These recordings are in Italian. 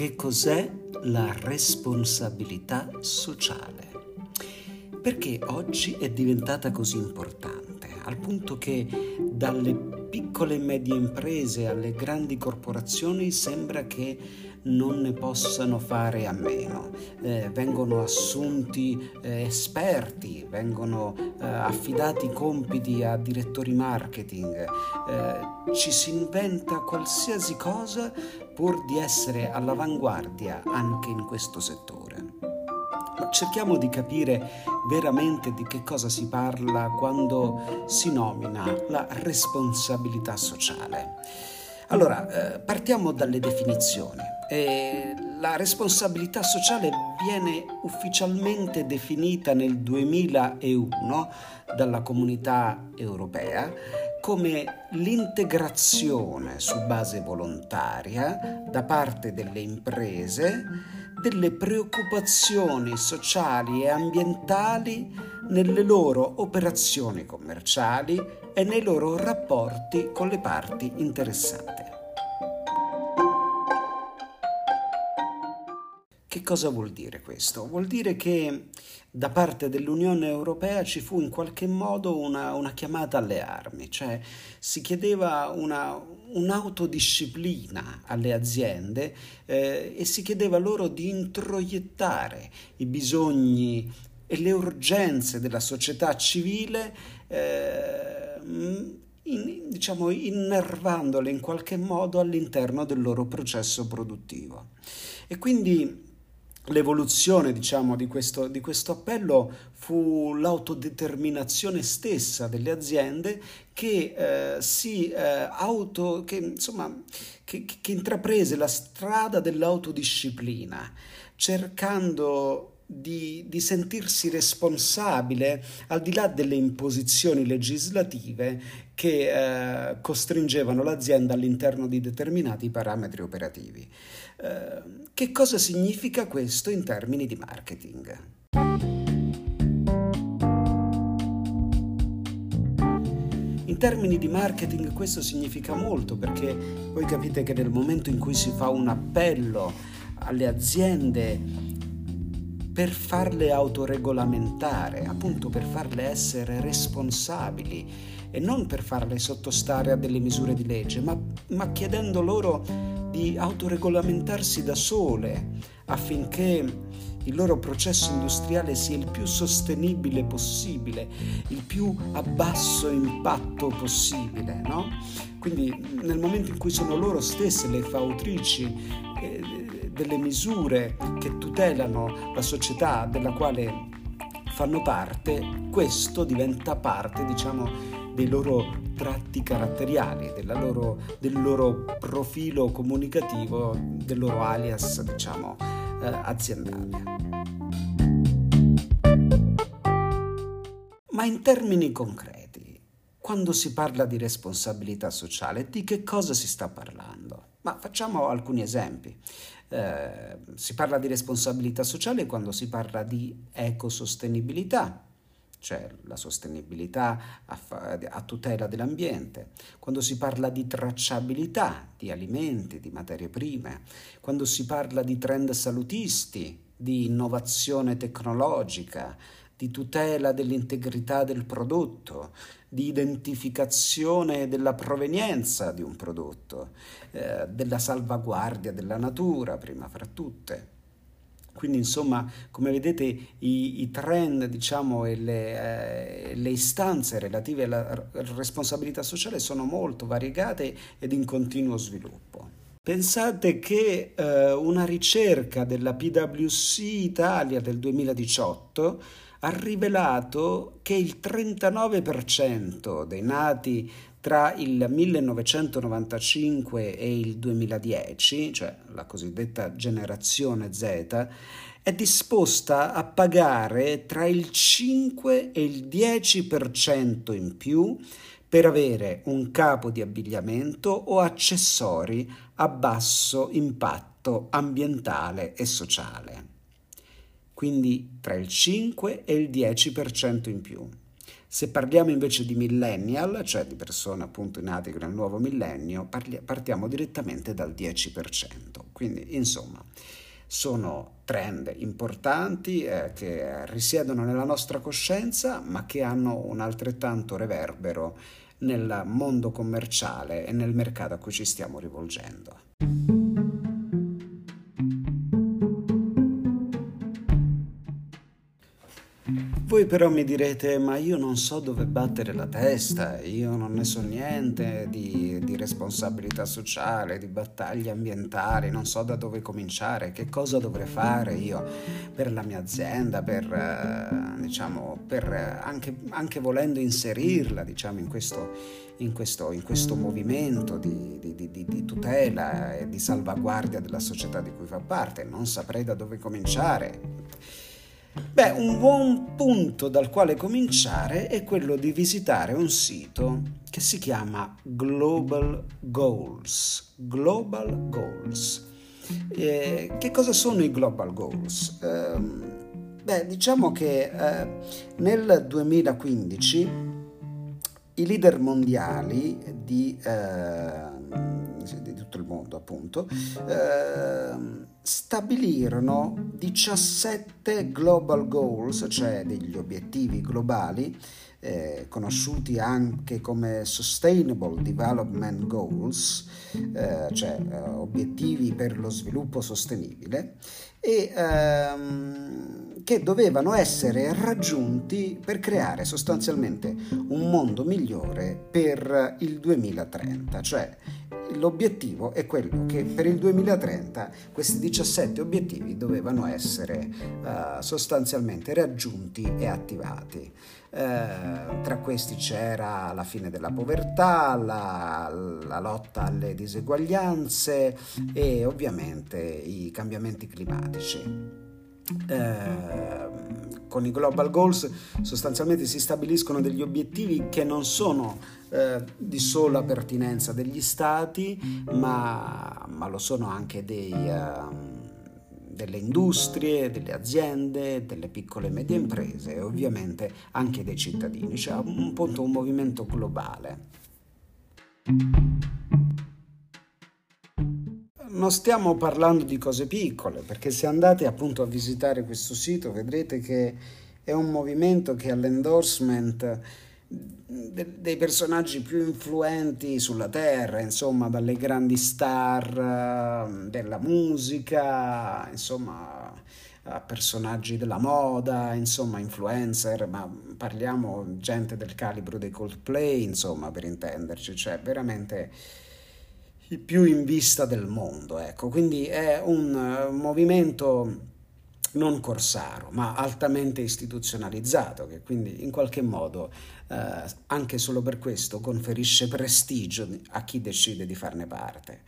Che cos'è la responsabilità sociale? Perché oggi è diventata così importante, al punto che dalle piccole e medie imprese alle grandi corporazioni sembra che non ne possano fare a meno. Eh, vengono assunti eh, esperti, vengono eh, affidati compiti a direttori marketing, eh, ci si inventa qualsiasi cosa pur di essere all'avanguardia anche in questo settore. Cerchiamo di capire veramente di che cosa si parla quando si nomina la responsabilità sociale. Allora, eh, partiamo dalle definizioni. Eh, la responsabilità sociale viene ufficialmente definita nel 2001 dalla comunità europea come l'integrazione su base volontaria da parte delle imprese delle preoccupazioni sociali e ambientali nelle loro operazioni commerciali e nei loro rapporti con le parti interessate. Che cosa vuol dire questo? Vuol dire che da parte dell'Unione Europea ci fu in qualche modo una, una chiamata alle armi, cioè si chiedeva una, un'autodisciplina alle aziende eh, e si chiedeva loro di introiettare i bisogni e le urgenze della società civile. Eh, in, diciamo, innervandole in qualche modo all'interno del loro processo produttivo. E quindi L'evoluzione, diciamo, di questo, di questo, appello fu l'autodeterminazione stessa delle aziende che, eh, si, eh, auto, che, insomma, che, che intraprese la strada dell'autodisciplina, cercando di, di, sentirsi responsabile al di là delle imposizioni legislative che eh, costringevano l'azienda all'interno di determinati parametri operativi. Eh, che cosa significa questo in termini di marketing? In termini di marketing questo significa molto perché voi capite che nel momento in cui si fa un appello alle aziende per farle autoregolamentare, appunto per farle essere responsabili e non per farle sottostare a delle misure di legge, ma, ma chiedendo loro di autoregolamentarsi da sole affinché il loro processo industriale sia il più sostenibile possibile, il più a basso impatto possibile. No? Quindi nel momento in cui sono loro stesse le fautrici eh, delle misure che tutelano la società della quale fanno parte, questo diventa parte, diciamo, dei loro tratti caratteriali, loro, del loro profilo comunicativo, del loro alias, diciamo, aziendale. Ma in termini concreti, quando si parla di responsabilità sociale, di che cosa si sta parlando? Ma facciamo alcuni esempi. Eh, si parla di responsabilità sociale quando si parla di ecosostenibilità, cioè la sostenibilità a, a, tutela dell'ambiente, quando si parla di tracciabilità di alimenti, di materie prime, quando si parla di trend salutisti, di innovazione tecnologica, di tutela dell'integrità del prodotto, di identificazione della provenienza di un prodotto, eh, della salvaguardia della natura, prima fra tutte. Quindi insomma, come vedete, i, i trend diciamo, e le, eh, le, istanze relative alla responsabilità sociale sono molto variegate ed in continuo sviluppo. Pensate che eh, una ricerca della PwC Italia del 2018 ha rivelato che il 39% dei nati tra il 1995 e il 2010, cioè la cosiddetta generazione Z, è disposta a pagare tra il 5 e il 10% in più per avere un capo di abbigliamento o accessori a basso impatto ambientale e sociale quindi tra il 5 e il 10% in più. Se parliamo invece di millennial, cioè di persone appunto nate nel nuovo millennio, parli- partiamo direttamente dal 10%. Quindi, insomma, sono trend importanti eh, che risiedono nella nostra coscienza, ma che hanno un altrettanto reverbero nel mondo commerciale e nel mercato a cui ci stiamo rivolgendo. Voi però mi direte, ma io non so dove battere la testa, io non ne so niente di, di, responsabilità sociale, di battaglie ambientali, non so da dove cominciare, che cosa dovrei fare io per la mia azienda, per, eh, diciamo, per anche, anche, volendo inserirla diciamo, in, questo, in, questo, in questo movimento di, di, di tutela e di salvaguardia della società di cui fa parte, non saprei da dove cominciare. Beh, un buon punto dal quale cominciare è quello di visitare un sito che si chiama Global Goals. Global Goals. Eh, che cosa sono i Global Goals? Eh, beh, diciamo che eh, nel 2015 i leader mondiali di, eh, di tutto il mondo, appunto, eh, stabilirono 17 global goals, cioè degli obiettivi globali, eh, conosciuti anche come Sustainable Development Goals, eh, cioè eh, obiettivi per lo sviluppo sostenibile, e ehm, che dovevano essere raggiunti per creare sostanzialmente un mondo migliore per il 2030, cioè l'obiettivo è quello che per il 2030 questi 17 obiettivi dovevano essere uh, sostanzialmente raggiunti e attivati. Uh, tra questi c'era la fine della povertà, la, la lotta alle diseguaglianze e ovviamente i cambiamenti climatici. Eh, con i global goals sostanzialmente si stabiliscono degli obiettivi che non sono eh, di sola pertinenza degli stati, ma, ma lo sono anche dei, uh, delle industrie, delle aziende, delle piccole e medie imprese e ovviamente anche dei cittadini, cioè un, punto, un movimento globale non stiamo parlando di cose piccole, perché se andate appunto a visitare questo sito vedrete che è un movimento che ha l'endorsement dei personaggi più influenti sulla Terra, insomma, dalle grandi star eh, della musica, insomma, a personaggi della moda, insomma, influencer, ma parliamo gente del calibro dei Coldplay, insomma, per intenderci, cioè veramente più in vista del mondo. Ecco. Quindi è un uh, movimento non corsaro, ma altamente istituzionalizzato, che quindi in qualche modo, eh, anche solo per questo, conferisce prestigio a chi decide di farne parte.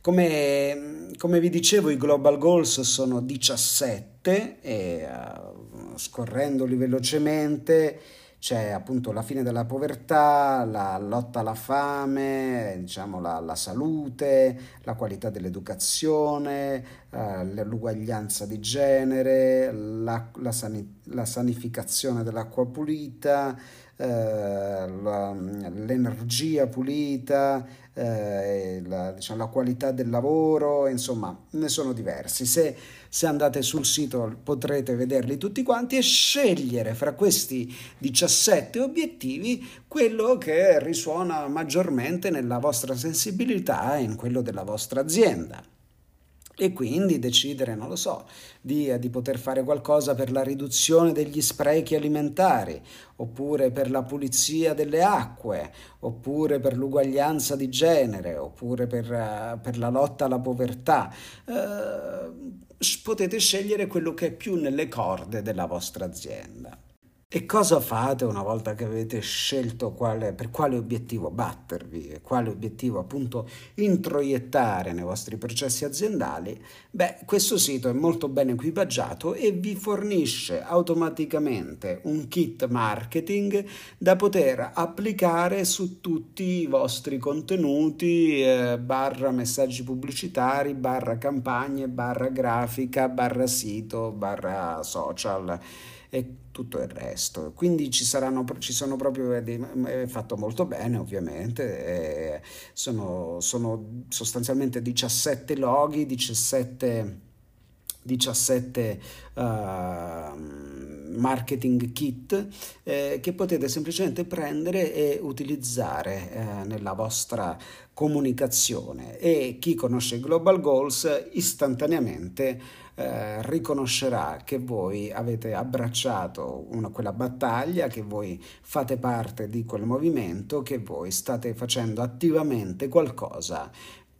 Come, come vi dicevo, i Global Goals sono 17 e uh, scorrendoli velocemente c'è appunto la fine della povertà, la lotta alla fame, diciamo la, la salute, la qualità dell'educazione, l'uguaglianza di genere, la, la, sani, la sanificazione dell'acqua pulita, eh, la, l'energia pulita, eh, la, diciamo, la, qualità del lavoro, insomma, ne sono diversi. Se, se, andate sul sito potrete vederli tutti quanti e scegliere fra questi 17 obiettivi quello che risuona maggiormente nella vostra sensibilità e in quello della vostra azienda e quindi decidere, non lo so, di, di, poter fare qualcosa per la riduzione degli sprechi alimentari, oppure per la pulizia delle acque, oppure per l'uguaglianza di genere, oppure per, uh, per la lotta alla povertà. Uh, potete scegliere quello che è più nelle corde della vostra azienda. E cosa fate una volta che avete scelto quale, per quale obiettivo battervi e quale obiettivo appunto introiettare nei vostri processi aziendali? Beh, questo sito è molto ben equipaggiato e vi fornisce automaticamente un kit marketing da poter applicare su tutti i vostri contenuti, eh, barra messaggi pubblicitari, barra campagne, barra grafica, barra sito, barra social e tutto il resto. Quindi ci, saranno, ci sono proprio, è fatto molto bene ovviamente, sono, sono sostanzialmente 17 loghi, 17 17 uh, marketing kit eh, che potete semplicemente prendere e utilizzare eh, nella vostra comunicazione. E chi conosce Global Goals istantaneamente eh, riconoscerà che voi avete abbracciato una, quella battaglia, che voi fate parte di quel movimento, che voi state facendo attivamente qualcosa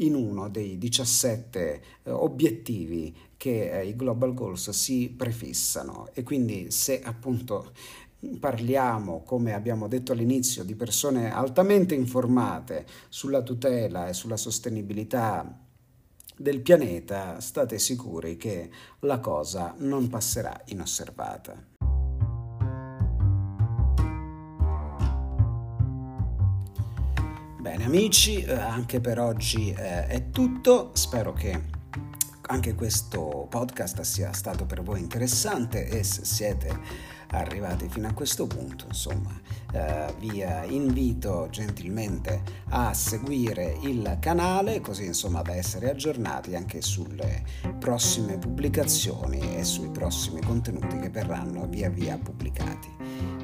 in uno dei 17 eh, obiettivi che eh, i Global Goals si prefissano e quindi se appunto parliamo, come abbiamo detto all'inizio, di persone altamente informate sulla tutela e sulla sostenibilità del pianeta, state sicuri che la cosa non passerà inosservata. Bene amici, eh, anche per oggi eh, è tutto, spero che anche questo podcast sia stato per voi interessante e se siete arrivati fino a questo punto, insomma, eh, vi invito gentilmente a seguire il canale così insomma da essere aggiornati anche sulle prossime pubblicazioni e sui prossimi contenuti che verranno via via pubblicati.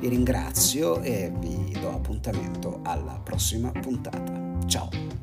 Vi ringrazio e vi do appuntamento alla prossima puntata. Ciao!